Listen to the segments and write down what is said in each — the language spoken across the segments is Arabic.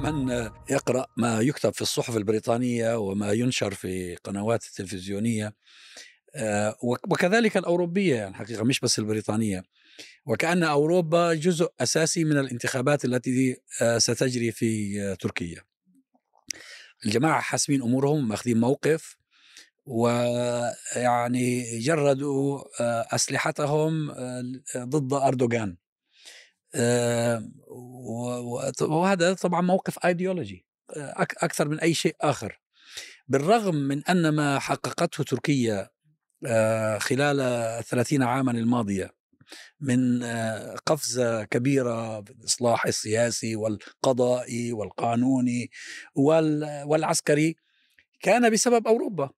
من يقرأ ما يكتب في الصحف البريطانية وما ينشر في قنوات التلفزيونية آه، وكذلك الأوروبية يعني حقيقة مش بس البريطانية. وكأن أوروبا جزء أساسي من الانتخابات التي آه، ستجري في آه، تركيا. الجماعة حاسمين أمورهم ماخذين موقف ويعني جردوا أسلحتهم ضد أردوغان. وهذا طبعا موقف ايديولوجي أكثر من أي شيء آخر. بالرغم من أن ما حققته تركيا خلال الثلاثين عاما الماضية من قفزة كبيرة في الاصلاح السياسي والقضائي والقانوني والعسكري كان بسبب أوروبا.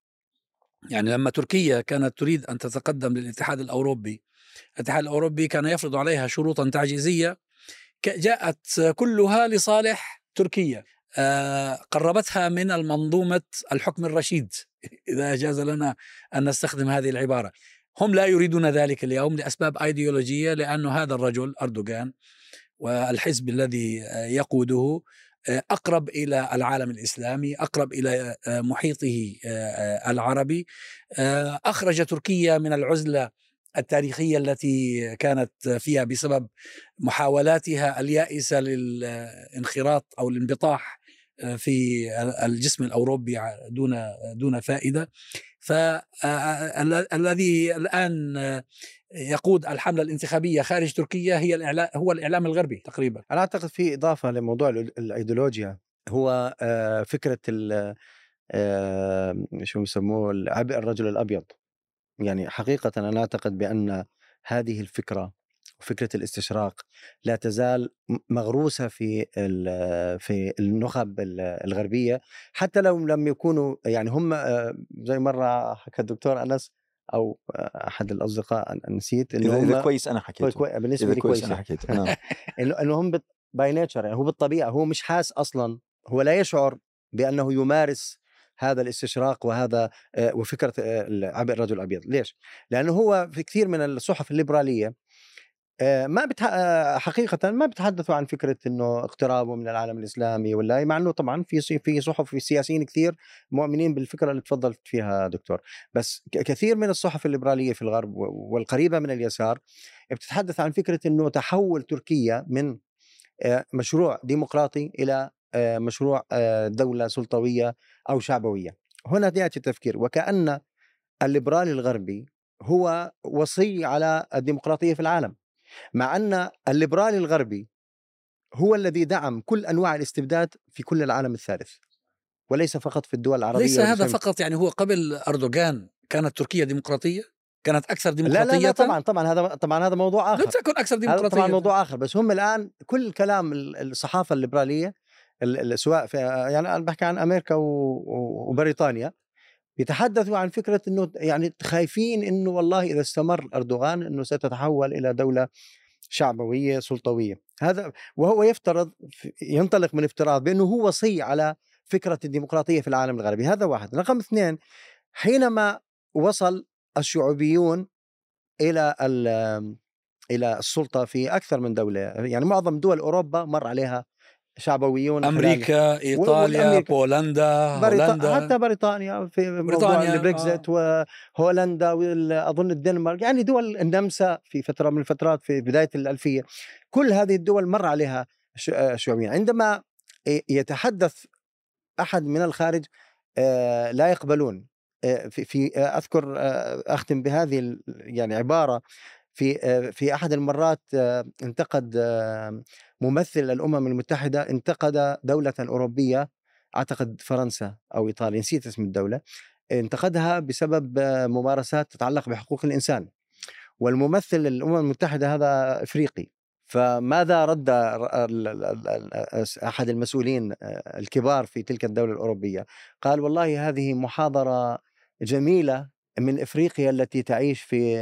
يعني لما تركيا كانت تريد أن تتقدم للاتحاد الأوروبي الاتحاد الأوروبي كان يفرض عليها شروطا تعجيزية جاءت كلها لصالح تركيا. آه، قربتها من المنظومة الحكم الرشيد. إذا جاز لنا أن نستخدم هذه العبارة. هم لا يريدون ذلك اليوم لأسباب إيديولوجية لأن هذا الرجل أردوغان والحزب الذي يقوده آه، أقرب إلى العالم الإسلامي أقرب إلى آه، محيطه العربي. أخرج تركيا من العزلة التاريخية التي كانت فيها بسبب محاولاتها اليائسة للانخراط أو الانبطاح آه، في الجسم الأوروبي دون دون فائدة. فالذي الآن يقود الحملة الانتخابية خارج تركيا هي الإعلام هو الإعلام الغربي تقريبا. أنا أعتقد في إضافة لموضوع الأيديولوجيا هو آه، فكرة شو يسموه الرجل الأبيض. يعني حقيقة أنا أعتقد بأن هذه الفكرة وفكرة الاستشراق لا تزال مغروسة في في النخب الغربية حتى لو لم يكونوا يعني هم آه، زي مرة حكى الدكتور أنس أو أحد الأصدقاء نسيت انه إذا كويس أنا حكيته. كوي بالنسبة لي كويس أنا حكيته. نعم. إنه هم by nature يعني هو بالطبيعة هو مش حاس أصلا هو لا يشعر بأنه يمارس هذا الاستشراق وهذا وفكرة عبء الرجل الأبيض، ليش؟ لأنه هو في كثير من الصحف الليبرالية ما بتح... حقيقة ما بتحدثوا عن فكرة إنه اقترابه من العالم الإسلامي ولا مع إنه طبعا في في صحف في سياسيين كثير مؤمنين بالفكرة اللي تفضلت فيها دكتور، بس كثير من الصحف الليبرالية في الغرب والقريبة من اليسار بتتحدث عن فكرة إنه تحول تركيا من مشروع ديمقراطي إلى مشروع دولة سلطوية أو شعبوية. هنا يأتي التفكير وكأن الليبرالي الغربي هو وصي على الديمقراطية في العالم مع أن الليبرالي الغربي هو الذي دعم كل أنواع الاستبداد في كل العالم الثالث وليس فقط في الدول العربية ليس هذا فقط يعني هو قبل أردوغان كانت تركيا ديمقراطية؟ كانت أكثر ديمقراطيه لا لا, لا طبعا طبعا هذا طبعا هذا موضوع آخر. لم تكن أكثر ديمقراطيه هذا طبعا موضوع آخر بس هم الآن كل كلام الصحافة الليبرالية سواء في يعني أنا بحكي عن أمريكا وبريطانيا بيتحدثوا عن فكرة إنه يعني خايفين إنه والله إذا استمر أردوغان إنه ستتحول إلى دولة شعبوية سلطوية. هذا وهو يفترض ينطلق من افتراض بأنه هو وصي على فكرة الديمقراطية في العالم الغربي. هذا واحد. رقم اثنين حينما وصل الشعوبيون إلى إلى السلطة في أكثر من دولة يعني معظم دول أوروبا مر عليها شعبويون أمريكا إيطاليا بولندا هولندا. حتى بريطانيا في بريطانيا البريكزيت آه. وهولندا واظن الدنمارك. يعني دول النمسا في فترة من الفترات في بداية الألفية. كل هذه الدول مر عليها آه، شعوبيين عندما يتحدث أحد من الخارج آه، لا يقبلون. آه، في, في أذكر أختم بهذه يعني عبارة. في في أحد المرات انتقد ممثل الأمم المتحدة انتقد دولة أوروبية أعتقد فرنسا أو إيطاليا نسيت اسم الدولة انتقدها بسبب ممارسات تتعلق بحقوق الإنسان. والممثل الأمم المتحدة هذا إفريقي. فماذا رد أحد المسؤولين الكبار في تلك الدولة الأوروبية؟ قال والله هذه محاضرة جميلة من إفريقيا التي تعيش في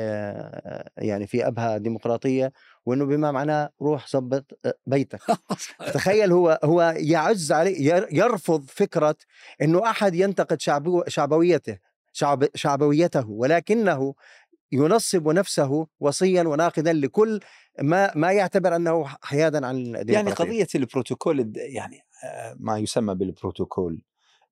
يعني في ابهى ديمقراطية وإنه بما معناه روح ظبط بيتك. تخيل هو هو يعز عليه يرفض فكرة إنه أحد ينتقد شعبو شعبويته شعب شعبويته ولكنه ينصب نفسه وصيا وناقدا لكل ما ما يعتبر أنه حيادا عن الديمقراطية. يعني قضية البروتوكول يعني آه، ما يسمى بالبروتوكول.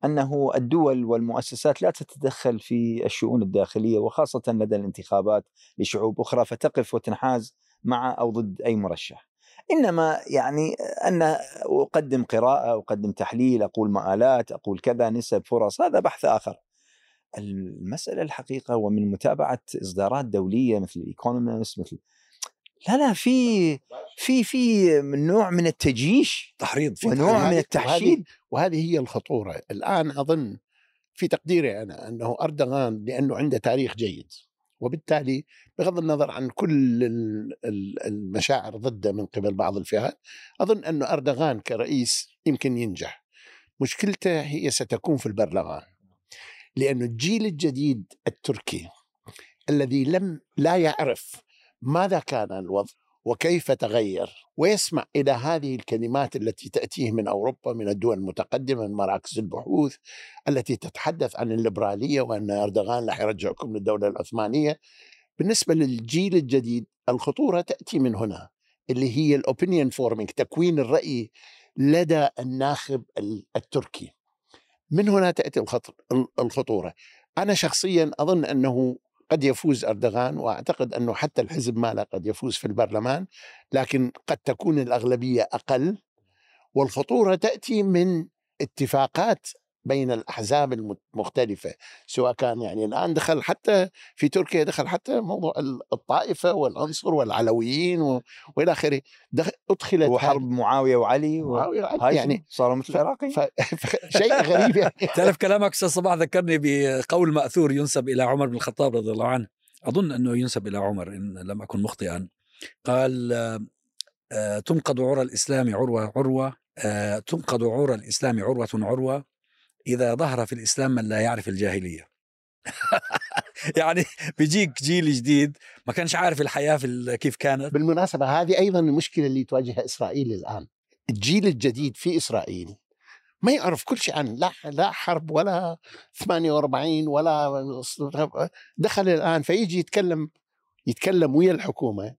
أنه الدول والمؤسسات لا تتدخل في الشؤون الداخلية وخاصة لدى الانتخابات لشعوب أخرى فتقف وتنحاز مع أو ضد أي مرشح. إنما يعني أن أقدم قراءة، أقدم تحليل، أقول مآلات، أقول كذا نسب فرص، هذا بحث آخر. المسألة الحقيقة ومن متابعة إصدارات دولية مثل الايكونومست مثل لا لا في في في نوع من التجيش تحريض في ونوع من التحشيد. وهذه هي الخطورة. الآن أظن في تقديري أنا أنه أردوغان لأنه عنده تاريخ جيد وبالتالي بغض النظر عن كل المشاعر ضده من قبل بعض الفئات أظن أنه أردوغان كرئيس يمكن ينجح. مشكلته هي ستكون في البرلمان لأن الجيل الجديد التركي الذي لم لا يعرف ماذا كان الوضع وكيف تغير؟ ويسمع إلى هذه الكلمات التي تأتيه من أوروبا من الدول المتقدمة من مراكز البحوث التي تتحدث عن الليبرالية وأن أردوغان رح يرجعكم للدولة العثمانية. بالنسبة للجيل الجديد الخطورة تأتي من هنا اللي هي ال opinion forming تكوين الرأي لدى الناخب التركي. من هنا تأتي الخطورة. أنا شخصيا أظن أنه قد يفوز أردوغان وأعتقد أنه حتى الحزب ماله قد يفوز في البرلمان لكن قد تكون الأغلبية أقل والخطورة تأتي من اتفاقات بين الأحزاب المختلفه سواء كان يعني الآن دخل حتى في تركيا دخل حتى موضوع الطائفة والعنصر والعلويين وإلى آخره أدخلت وحرب معاوية وعلي معاوية وعلي يعني صاروا مثل العراقي؟ شيء غريب يعني تعرف كلامك أستاذ صباح ذكرني بقول مأثور ينسب إلى عمر بن الخطاب رضي الله عنه. أظن أنه ينسب إلى عمر إن لم أكن مخطئا. قال آه، تنقض عرى الإسلام عروة عروة آه، تنقض عرى الإسلام عروة عروة إذا ظهر في الإسلام من لا يعرف الجاهلية. يعني بيجيك جيل جديد ما كانش عارف الحياة في كيف كانت. بالمناسبة هذه أيضا المشكلة اللي تواجهها إسرائيل الآن. الجيل الجديد في إسرائيل ما يعرف كل شيء عن لا لا حرب ولا 48 ولا دخل الآن فيجي يتكلم يتكلم ويا الحكومة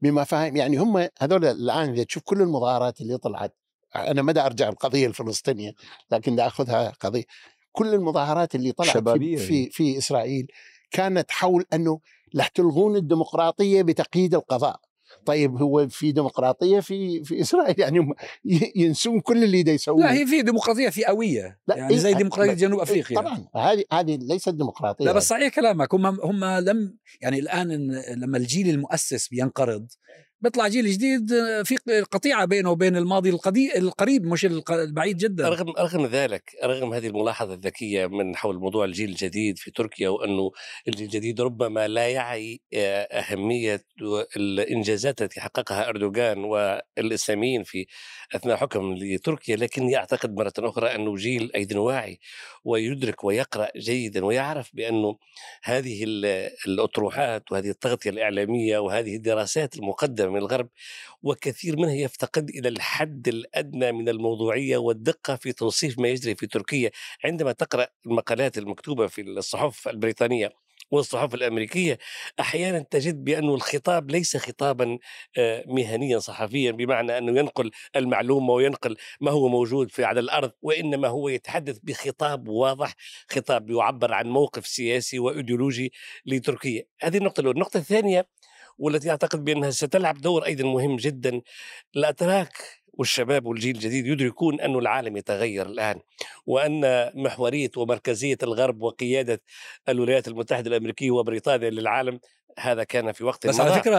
بما فاهم يعني هم هذول الآن إذا تشوف كل المظاهرات اللي طلعت أنا ما أرجع القضية الفلسطينية لكن دا أخذها قضية. كل المظاهرات اللي طلعت في, في في إسرائيل كانت حول أنه رح تلغون الديمقراطية بتقييد القضاء. طيب هو في ديمقراطية في في إسرائيل؟ يعني ينسون كل اللي دا يسووه لا هي في ديمقراطية فئويه لا يعني زي ديمقراطية جنوب أفريقيا. طبعا. هذه هذه ليست ديمقراطية لا بس صحيح كلامك. هم هم لم يعني الآن لما الجيل المؤسس بينقرض بيطلع جيل جديد آه، في قطيعة بينه وبين الماضي القريب مش البعيد جدا. رغم رغم ذلك رغم هذه الملاحظة الذكية من حول موضوع الجيل الجديد في تركيا وأنه الجيل الجديد ربما لا يعي آه، أهمية الإنجازات التي حققها أردوغان والإسلاميين في أثناء حكم لتركيا لكن يعتقد مرة أخرى أنه جيل أيضا واعي ويدرك ويقرأ جيدا ويعرف بأنه هذه الأطروحات وهذه التغطية الإعلامية وهذه الدراسات المقدمة من الغرب وكثير منها يفتقد إلى الحد الأدنى من الموضوعية والدقة في توصيف ما يجري في تركيا. عندما تقرأ المقالات المكتوبة في الصحف البريطانية والصحف الأمريكية أحيانا تجد بأن الخطاب ليس خطابا آه، مهنيا صحفيا بمعنى أنه ينقل المعلومة وينقل ما هو موجود في على الأرض وإنما هو يتحدث بخطاب واضح خطاب يعبر عن موقف سياسي وإيديولوجي لتركيا. هذه النقطة الأولى. النقطة الثانية والتي أعتقد بأنها ستلعب دور أيضا مهم جدا. الأتراك والشباب والجيل الجديد يدركون أن العالم يتغير الآن وأن محورية ومركزية الغرب وقيادة الولايات المتحدة الأمريكية وبريطانيا للعالم هذا كان في وقت بس على فكرة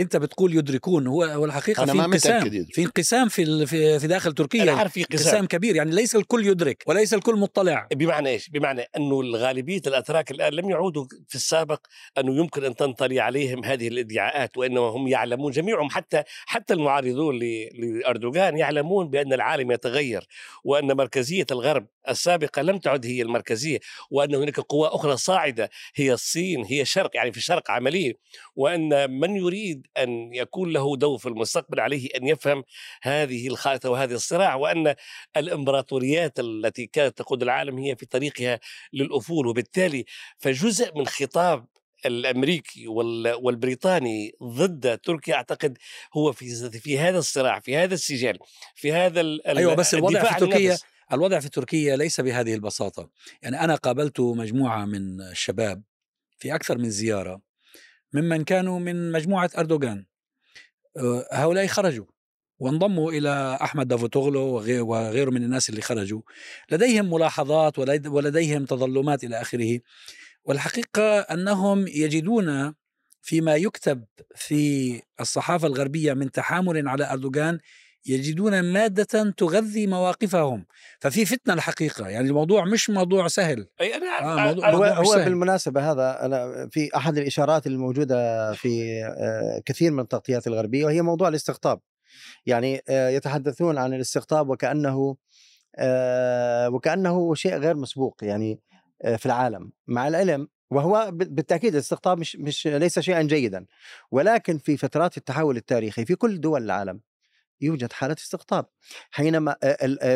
أنت بتقول يدركون هو هو الحقيقة أنا في انقسام. في انقسام في في في داخل تركيا. أنا عارف في انقسام. كبير. يعني ليس الكل يدرك وليس الكل مطلع. بمعنى إيش؟ بمعنى أنه الغالبية الأتراك الآن لم يعودوا في السابق أنه يمكن أن تنطلي عليهم هذه الإدعاءات وإنما هم يعلمون جميعهم. حتى حتى المعارضون لأردوغان يعلمون بأن العالم يتغير وأن مركزية الغرب السابقة لم تعد هي المركزية وأن هناك قوى أخرى صاعدة هي الصين هي الشرق يعني في الشرق عمليه وأن من يريد أن يكون له دور في المستقبل عليه أن يفهم هذه الخارطه وهذه الصراع وأن الإمبراطوريات التي كانت تقود العالم هي في طريقها للأفول. وبالتالي فجزء من خطاب الأمريكي والبريطاني ضد تركيا أعتقد هو في في هذا الصراع في هذا السجال في هذا أيوه بس الوضع في تركيا الوضع في تركيا ليس بهذه البساطة. يعني أنا قابلت مجموعة من الشباب في أكثر من زيارة. ممن كانوا من مجموعة أردوغان. آه، هؤلاء خرجوا وانضموا إلى أحمد دافوتوغلو وغيره من الناس اللي خرجوا. لديهم ملاحظات ولديهم تظلمات إلى آخره. والحقيقة أنهم يجدون فيما يكتب في الصحافة الغربية من تحامل على أردوغان يجدون مادة تغذي مواقفهم. ففي فتنة الحقيقة يعني الموضوع مش موضوع سهل. أي أنا آه موضوع هو, موضوع هو سهل. بالمناسبة هذا أنا في أحد الإشارات الموجودة في آه، كثير من التغطيات الغربية وهي موضوع الاستقطاب. يعني آه، يتحدثون عن الاستقطاب وكأنه آه، وكأنه شيء غير مسبوق يعني في العالم. مع العلم وهو بالتأكيد الاستقطاب مش مش ليس شيئا جيدا. ولكن في فترات التحول التاريخي في كل دول العالم يوجد حالة استقطاب. حينما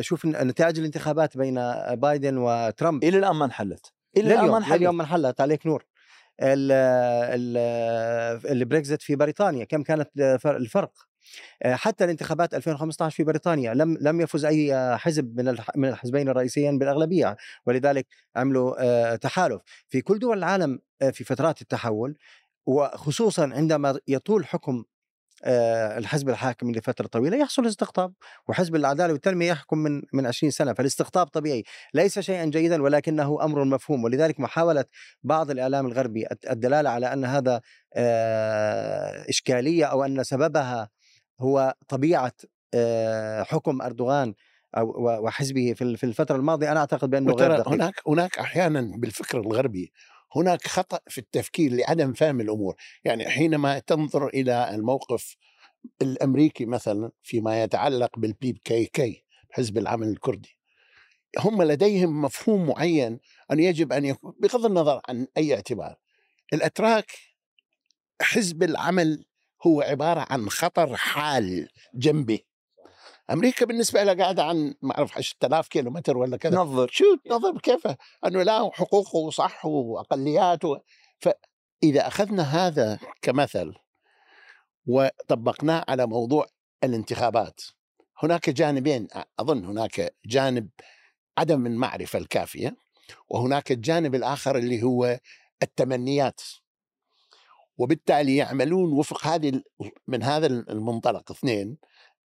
شوف نتائج الانتخابات بين بايدن وترامب. إلى الآن ما انحلت. إلى الآن ما انحلت. اليوم ما انحلت عليك نور. البريكزت في بريطانيا كم كانت الفرق؟ حتى الانتخابات 2015 في بريطانيا لم لم يفز أي حزب من من الحزبين الرئيسيين بالأغلبية. ولذلك عملوا تحالف. في كل دول العالم في فترات التحول وخصوصا عندما يطول حكم الحزب الحاكم لفتره طويلة يحصل استقطاب وحزب العدالة والتنميه يحكم من من 20 سنة فالاستقطاب طبيعي ليس شيئا جيدا ولكنه أمر مفهوم ولذلك محاولة بعض الإعلام الغربي الدلالة على أن هذا آه، إشكالية أو أن سببها هو طبيعة آه، حكم أردوغان أو وحزبه في الفترة الماضية أنا أعتقد بأنه غير دقيق. هناك هناك أحيانا بالفكر الغربي هناك خطأ في التفكير لعدم فهم الأمور. يعني حينما تنظر إلى الموقف الأمريكي مثلا فيما يتعلق بالبي كي كي حزب العمل الكردي هم لديهم مفهوم معين أن يجب أن يكون بغض النظر عن أي اعتبار الأتراك حزب العمل هو عبارة عن خطر حال جنبه أمريكا بالنسبة لها قاعدة عن ما أعرف 10000 كيلو متر ولا كذا. نظر. شو نظر كيف؟ أنه لا حقوقه وصح واقليات و... فاذا أخذنا هذا كمثل وطبقناه على موضوع الانتخابات هناك جانبين أظن هناك جانب عدم المعرفه الكافية وهناك الجانب الآخر اللي هو التمنيات. وبالتالي يعملون وفق هذه من هذا المنطلق اثنين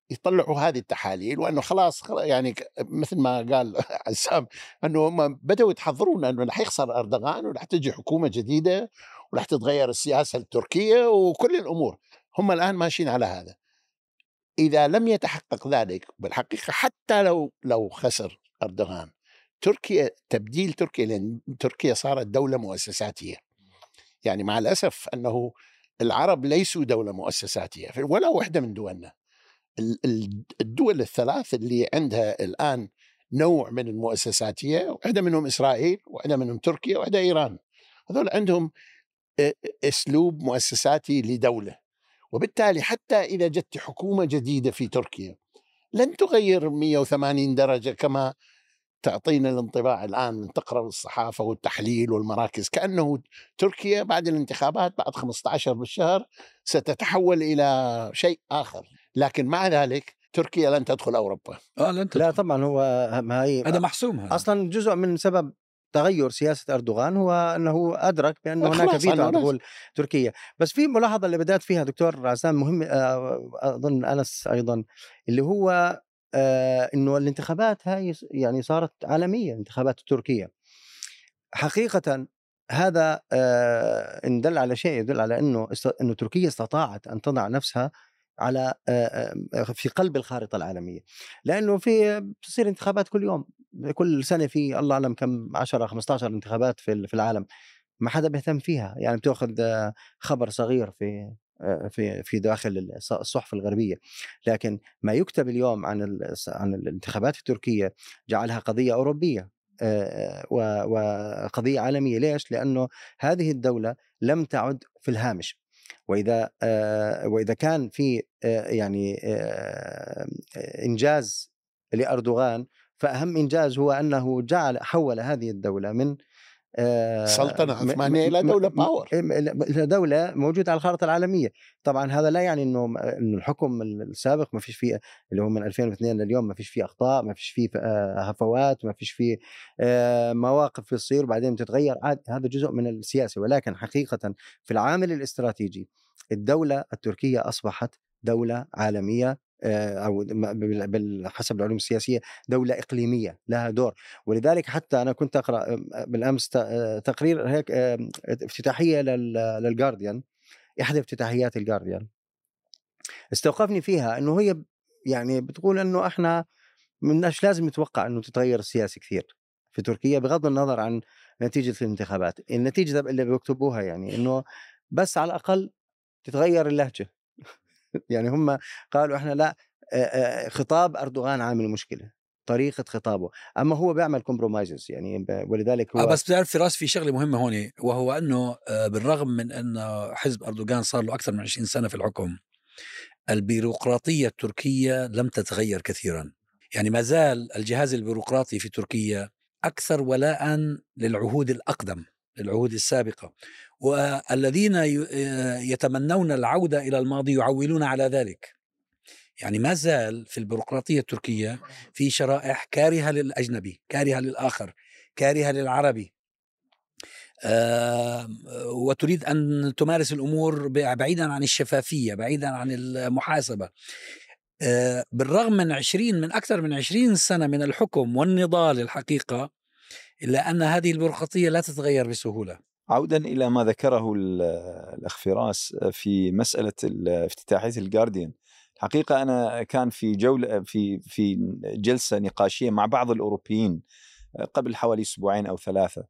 يطلعوا هذه التحاليل وإنه خلاص يعني مثل ما قال عسام إنه هم بدأوا يتحضرون إنه رح يخسر أردوغان ورح تجي حكومة جديدة ورح تتغير السياسة التركيه وكل الأمور. هم الآن ماشيين على هذا. إذا لم يتحقق ذلك بالحقيقة حتى لو لو خسر أردوغان تركيا تبديل تركيا لأن تركيا صارت دولة مؤسساتية. يعني مع الأسف أنه العرب ليسوا دولة مؤسساتية ولا وحده من دولنا. الدول الثلاث اللي عندها الآن نوع من المؤسساتية واحدة منهم إسرائيل واحدة منهم تركيا واحدة إيران. هذول عندهم أسلوب مؤسساتي لدولة. وبالتالي حتى إذا جت حكومة جديدة في تركيا لن تغير 180 درجة كما تعطينا الانطباع الآن تقرأ الصحافة والتحليل والمراكز. كأنه تركيا بعد الانتخابات بعد 15 بالشهر ستتحول إلى شيء آخر. لكن مع ذلك تركيا لن تدخل أوروبا آه لن تدخل. لا طبعا هو ما هي هذا محسوم هذا. أصلا جزء من سبب تغير سياسة أردوغان هو أنه أدرك بأن هناك فيتو عن دخول تركيا بس في ملاحظة اللي بدأت فيها دكتور عسام مهم آه، أظن أنس أيضا اللي هو آه، أنه الانتخابات هاي يعني صارت عالمية الانتخابات التركية حقيقة هذا آه، إن دل على شيء يدل على أنه أنه تركيا استطاعت أن تضع نفسها على في قلب الخارطة العالمية. لأنه في بتصير انتخابات كل يوم. كل سنة في الله أعلم كم 10 15 انتخابات في في العالم. ما حدا بيهتم فيها. يعني بتأخذ خبر صغير في في في داخل الصحف الغربية. لكن ما يكتب اليوم عن عن الانتخابات التركية جعلها قضية أوروبية وقضيه عالمية. ليش؟ لأنه هذه الدولة لم تعد في الهامش. وإذا آه، وإذا كان في آه، يعني آه، إنجاز لأردوغان فأهم إنجاز هو أنه جعل حول هذه الدولة من سلطنة م- عثمانية إلى دولة باور. إلى دولة موجودة على الخارطة العالمية. طبعا هذا لا يعني إنه إنه الحكم السابق ما فيش فيه اللي هو من 2002 لليوم ما فيش فيه أخطاء ما فيش فيه آه، هفوات ما فيش فيه آه، مواقف بتصير وبعدين بتتغير. عاد هذا جزء من السياسة. ولكن حقيقه في العامل الاستراتيجي الدولة التركية أصبحت دولة عالمية آه، أو حسب العلوم السياسية دولة إقليمية لها دور. ولذلك حتى أنا كنت أقرأ آه، بالأمس آه، تقرير هيك افتتاحية لل- للجارديان إحدى افتتاحيات الجارديان استوقفني فيها إنه هي يعني بتقول إنه إحنا مش لازم نتوقع إنه تتغير السياسة كثير في تركيا بغض النظر عن نتيجة الانتخابات، النتيجة اللي بيكتبوها يعني إنه بس على الأقل تتغير اللهجة. يعني هم قالوا إحنا لأ خطاب أردوغان عامل مشكلة طريقة خطابه أما هو بيعمل كومبرومايزز يعني ولذلك هو آه بس بتعرف فراس في شغلة مهمة هون وهو إنه بالرغم من ان حزب أردوغان صار له أكثر من 20 سنة في الحكم البيروقراطية التركية لم تتغير كثيرا. يعني ما زال الجهاز البيروقراطي في تركيا أكثر ولاء للعهود الأقدم للعهود السابقة. والذين آه، يتمنون العودة إلى الماضي يعولون على ذلك. يعني ما زال في البيروقراطية التركية في شرائح كارهة للأجنبي كارهة للآخر كارهة للعربي. آه، وتريد أن تمارس الأمور بعيدا عن الشفافية بعيدا عن المحاسبة. آه، بالرغم من 20 من أكثر من 20 سنة من الحكم والنضال الحقيقة إلا أن هذه البيروقراطية لا تتغير بسهولة. عودا إلى ما ذكره ال- الأخ فراس في مسألة ال- افتتاحية الجارديان الحقيقة أنا كان في جولة في في جلسة نقاشية مع بعض الأوروبيين قبل حوالي أسبوعين أو ثلاثة.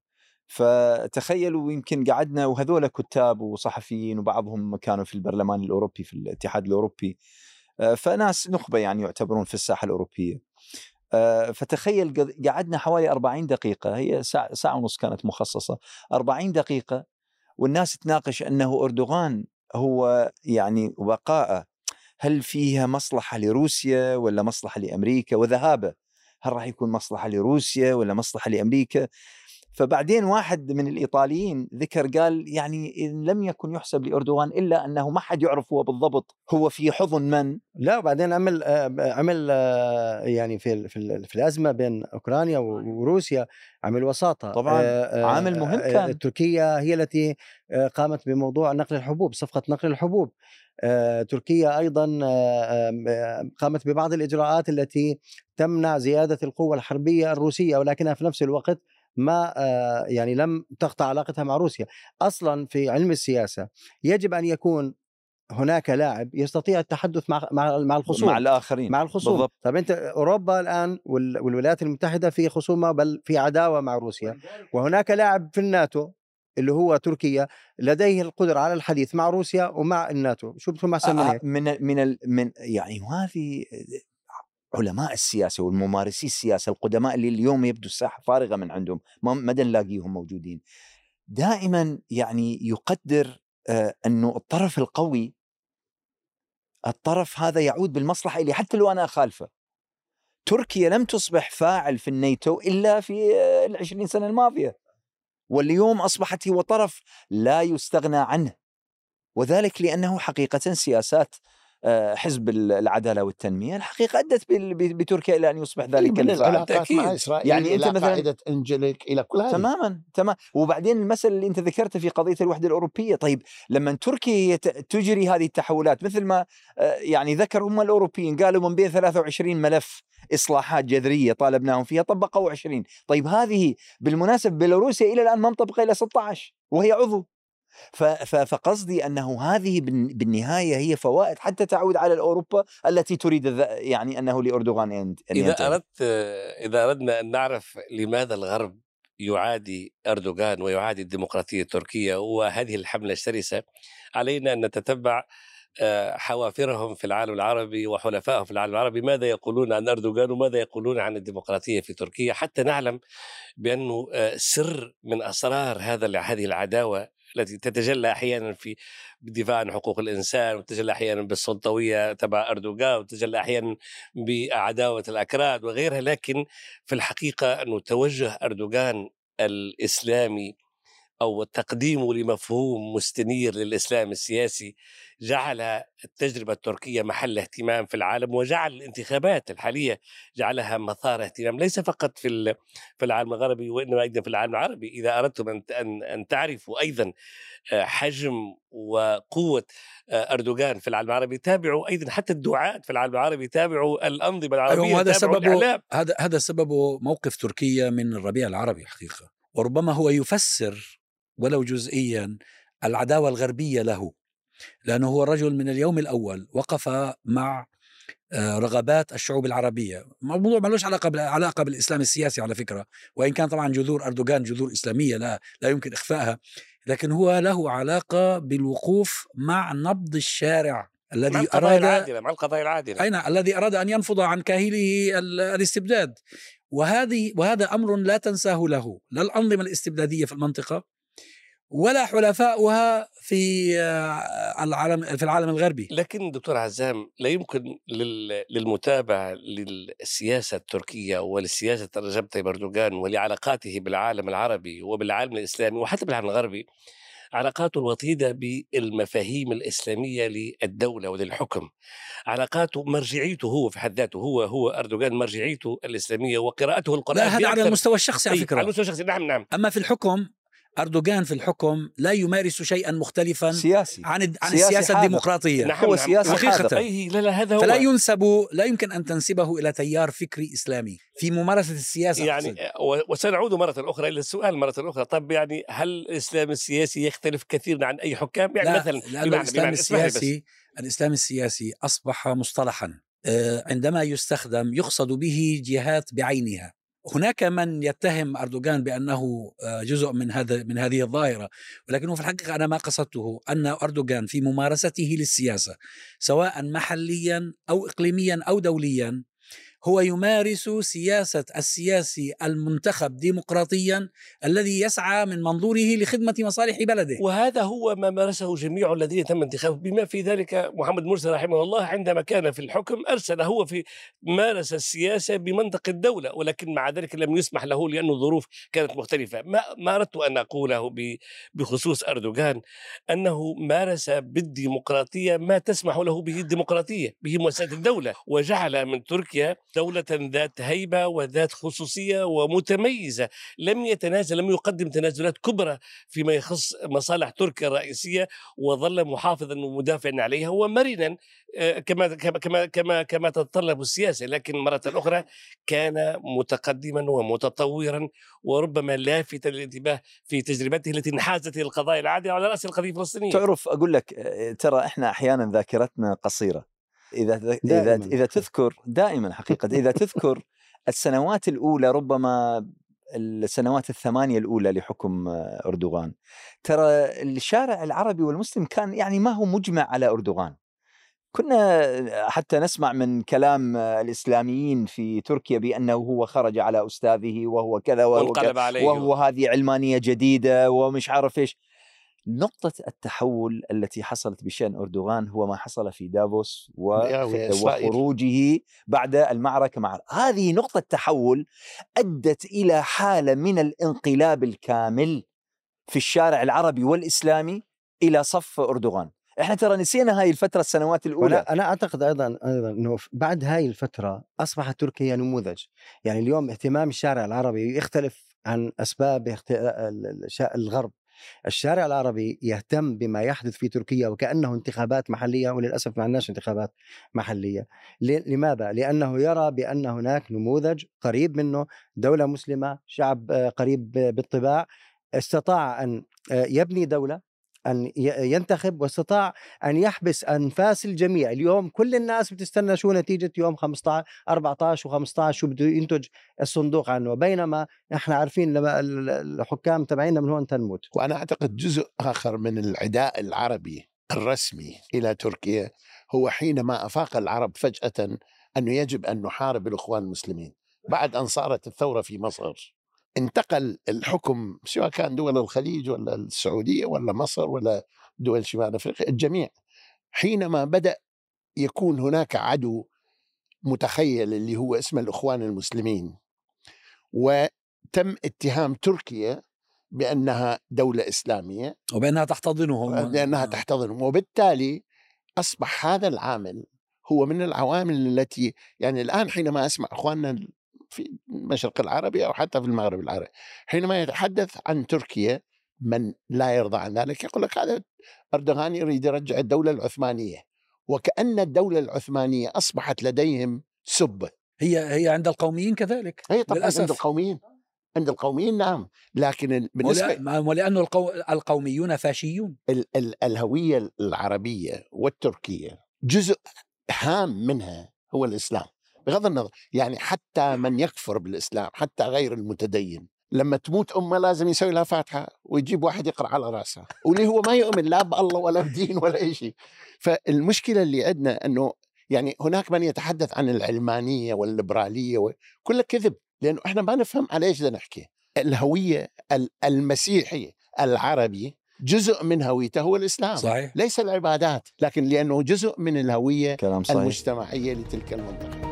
فتخيلوا يمكن قعدنا وهذول كتاب وصحفيين وبعضهم كانوا في البرلمان الأوروبي في الاتحاد الأوروبي فناس نخبة يعني يعتبرون في الساحة الأوروبية. آه، فتخيل قد- قعدنا حوالي 40 دقيقة هي ساعة, ساعة ونص كانت مخصصة 40 دقيقة والناس تناقش أنه أردوغان هو يعني بقاءه هل فيها مصلحة لروسيا ولا مصلحة لأمريكا؟ وذهابة هل راح يكون مصلحة لروسيا ولا مصلحة لأمريكا؟ فبعدين واحد من الإيطاليين ذكر قال يعني إن لم يكن يحسب لأردوغان إلا أنه ما حد يعرف هو بالضبط هو في حضن من؟ لا وبعدين عمل آه، عمل آه، يعني في في ال- في الأزمة بين أوكرانيا وروسيا عمل وساطة طبعاً، آه، آه، عامل مهم كان. تركيا هي التي قامت بموضوع نقل الحبوب صفقة نقل الحبوب. تركيا أيضا قامت ببعض الإجراءات التي تمنع زيادة القوة الحربية الروسية ولكنها في نفس الوقت ما آه، يعني لم تقطع علاقتها مع روسيا. أصلا في علم السياسة يجب أن يكون هناك لاعب يستطيع التحدث مع مع مع الخصوم. مع الآخرين. مع الخصوم. بالضبط. طب أنت أوروبا الآن وال- والولايات المتحدة في خصومه بل في عداوة مع روسيا. وهناك لاعب في الناتو اللي هو تركيا لديه القدرة على الحديث مع روسيا ومع الناتو. شو من آه، هيك من من من يعني وهذه علماء السياسة والممارسي السياسة القدماء اللي اليوم يبدو الساحة فارغة من عندهم ما نلاقيهم موجودين. دائما يعني يقدر آه، إنه الطرف القوي الطرف هذا يعود بالمصلحة الي حتى لو أنا أخالفه. تركيا لم تصبح فاعل في الناتو إلا في آه، العشرين سنة الماضية. واليوم أصبحت هو طرف لا يستغنى عنه. وذلك لأنه حقيقة سياسات حزب العدالة والتنمية الحقيقة أدت بتركيا إلى أن يصبح ذلك. مع إسرائيل يعني إلى مثلاً- قاعدة إنجليك إلى كل هذه. تماما تمام. وبعدين المسألة اللي أنت ذكرتها في قضية الوحدة الأوروبية طيب لما تركيا تجري هذه التحولات مثل ما آه، يعني ذكر هم الأوروبيين قالوا من بين 23 ملف إصلاحات جذرية طالبناهم فيها طبقوا 20 طيب هذه بالمناسبة بيلاروسيا إلى الآن ما مطبقة إلى 16 وهي عضو. فقصدي أنه هذه بالن- بالنهاية هي فوائد حتى تعود على الاوروبا التي تريد يعني أنه لأردوغان أن إذا. أردت إذا أردنا أن نعرف لماذا الغرب يعادي أردوغان ويعادي الديمقراطية التركية وهذه الحملة الشرسة علينا أن نتتبع آه، حوافرهم في العالم العربي وحلفائهم في العالم العربي ماذا يقولون عن أردوغان وماذا يقولون عن الديمقراطية في تركيا حتى نعلم بأنه آه، سر من أسرار هذا هذه العداوة التي تتجلى أحيانا في بالدفاع عن حقوق الإنسان وتتجلى أحيانا بالسلطوية تبع أردوغان وتتجلى أحيانا بعداوه الأكراد وغيرها. لكن في الحقيقة أنه توجه أردوغان الإسلامي أو تقديمه لمفهوم مستنير للإسلام السياسي جعل التجربة التركية محل اهتمام في العالم وجعل الانتخابات الحالية جعلها مثار اهتمام ليس فقط في في العالم الغربي وإنما أيضا في العالم العربي إذا اردتم أن أن تعرفوا أيضا آه، حجم وقوة آه، أردوغان في العالم العربي تابعوا أيضا حتى الدعاة في العالم العربي تابعوا الأنظمة أيوة، العربية هذا سببه. هذا هذا سببه موقف تركيا من الربيع العربي حقيقة وربما هو يفسر ولو جزئيا العداوة الغربية له لأنه هو رجل من اليوم الأول وقف مع آه، رغبات الشعوب العربية. موضوع ملوش علاقة علاقة بالإسلام السياسي على فكرة وإن كان طبعا جذور أردوغان جذور إسلامية لا لا يمكن إخفائها لكن هو له علاقة بالوقوف مع نبض الشارع مع الذي القضايا أراد العادلة مع القضايا العادلة. أي نعم الذي أراد أن ينفض عن كاهله ال- الاستبداد. وهذه وهذا أمر لا تنساه له. لا الأنظمة الاستبدادية في المنطقة ولا حلفاؤها في آه، العالم في العالم الغربي. لكن دكتور عزام لا يمكن لل- للمتابعة للسياسة التركية ولسياسة رجب طيب أردوغان ولعلاقاته بالعالم العربي وبالعالم الإسلامي وحتى بالعالم الغربي علاقاته الوطيدة بالمفاهيم الإسلامية للدولة وللحكم. علاقاته مرجعيته هو في حد ذاته هو هو أردوغان مرجعيته الإسلامية وقراءته القرآن لا هذا على المستوى الشخصي على على فكرة. المستوى الشخصي نعم نعم. أما في الحكم أردوغان في الحكم لا يمارس شيئا مختلفا سياسي عن الد- عن سياسي السياسة حاذر. الديمقراطية نعم هو نعم. سياسي حقيقة. حاذر. أي لا لا هذا هو فلا ينسب لا يمكن أن تنسبه إلى تيار فكري إسلامي في ممارسة السياسة يعني أقصد. وسنعود مرة أخرى إلى السؤال مرة أخرى طب يعني هل الإسلام السياسي يختلف كثيرا عن أي حكام يعني لا مثلا لأن بمعنى- الإسلام بمعنى-. السياسي الإسلام السياسي أصبح مصطلحا آه، عندما يستخدم يقصد به جهات بعينها هناك من يتهم أردوغان بأنه آه، جزء من هذا من هذه الظاهرة ولكنه في الحقيقة أنا ما قصدته أن أردوغان في ممارسته للسياسة سواء محليا أو إقليميا أو دوليا هو يمارس سياسة السياسي المنتخب ديمقراطيا الذي يسعى من منظوره لخدمة مصالح بلده. وهذا هو ما مارسه جميع الذين تم انتخابهم. بما في ذلك محمد مرسي رحمه الله عندما كان في الحكم أرسل هو في مارس السياسة بمنطق الدولة ولكن مع ذلك لم يسمح له لأن الظروف كانت مختلفة. ما ما أردت أن أقوله ب- بخصوص أردوغان أنه مارس بالديمقراطية ما تسمح له به الديمقراطية به مؤسسات الدولة وجعل من تركيا دولة ذات هيبة وذات خصوصية ومتميزة لم يتنازل لم يقدم تنازلات كبرى فيما يخص مصالح تركيا الرئيسية وظل محافظا ومدافعا عليها ومرنا آه، كما كما كما كما تتطلب السياسة لكن مرة أخرى كان متقدما ومتطورا وربما لافتا للانتباه في تجربته التي انحازت القضايا العادله على رأس القضية الفلسطينية. تعرف أقول لك آه، ترى إحنا أحيانا ذاكرتنا قصيرة. إذا إذا دائماً. إذا تذكر دائما حقيقة إذا تذكر السنوات الأولى ربما السنوات الثمانية الأولى لحكم أردوغان. ترى الشارع العربي والمسلم كان يعني ما هو مجمع على أردوغان. كنا حتى نسمع من كلام الإسلاميين في تركيا بأنه هو خرج على أستاذه وهو كذا وهو كذا وهو هذه علمانية جديدة ومش عارف إيش. نقطة التحول التي حصلت بشأن أردوغان هو ما حصل في دافوس. وخروجه بعد المعركة مع هذه نقطة تحول أدت إلى حالة من الانقلاب الكامل في الشارع العربي والإسلامي إلى صف أردوغان. إحنا ترى نسينا هاي الفترة السنوات الأولى. وأنا أنا أعتقد أيضا أيضا إنه بعد هاي الفترة أصبحت تركيا نموذج. يعني اليوم اهتمام الشارع العربي يختلف عن الش- الغرب. الشارع العربي يهتم بما يحدث في تركيا وكأنه انتخابات محلية وللأسف ما عندناش انتخابات محلية. ل- لماذا؟ لأنه يرى بأن هناك نموذج قريب منه دولة مسلمة شعب آه، قريب بالطباع استطاع أن آه، يبني دولة ي- ينتخب واستطاع أن يحبس أنفاس الجميع. اليوم كل الناس بتستنى شو نتيجة يوم 15 14 و15 شو بده ينتج الصندوق عنه. بينما إحنا عارفين لما ال- الحكام تبعينا من هون تنموت. وأنا أعتقد جزء آخر من العداء العربي الرسمي إلى تركيا هو حينما أفاق العرب فجأة أنه يجب أن نحارب الإخوان المسلمين. بعد أن صارت الثورة في مصر. انتقل الحكم سواء كان دول الخليج ولا السعودية ولا مصر ولا دول شمال أفريقيا الجميع. حينما بدأ يكون هناك عدو متخيل اللي هو اسمه الإخوان المسلمين تم اتهام تركيا بأنها دولة إسلامية. وبأنها تحتضنهم لانها آه. تحتضنهم وبالتالي أصبح هذا العامل هو من العوامل التي يعني الآن حينما أسمع إخواننا في المشرق العربي أو حتى في المغرب العربي. حينما يتحدث عن تركيا من لا يرضى عن ذلك يقول لك هذا أردوغان يريد يرجع الدولة العثمانية. وكأن الدولة العثمانية أصبحت لديهم سبه هي هي عند القوميين كذلك هي طبعا للأسف. عند القوميين عند القوميين نعم. لكن ال- بالنسبة ولأ- ولأنه القو... القوميون فاشيون. ال- ال- الهوية العربية والتركية جزء هام منها هو الإسلام. بغض النظر يعني حتى من يكفر بالإسلام حتى غير المتدين لما تموت أمه لازم يسوي لها فاتحة ويجيب واحد يقرأ على رأسها واللي هو ما يؤمن لا بالله ولا بدين ولا أي شيء. فالمشكلة اللي عندنا إنه يعني هناك من يتحدث عن العلمانية والليبرالية وكل كذب لأنه إحنا ما نفهم على إيش نحكي. الهوية ال- المسيحي العربي جزء من هويته هو الإسلام صحيح. ليس العبادات لكن لأنه جزء من الهوية كلام صحيح. المجتمعية لتلك المنطقة.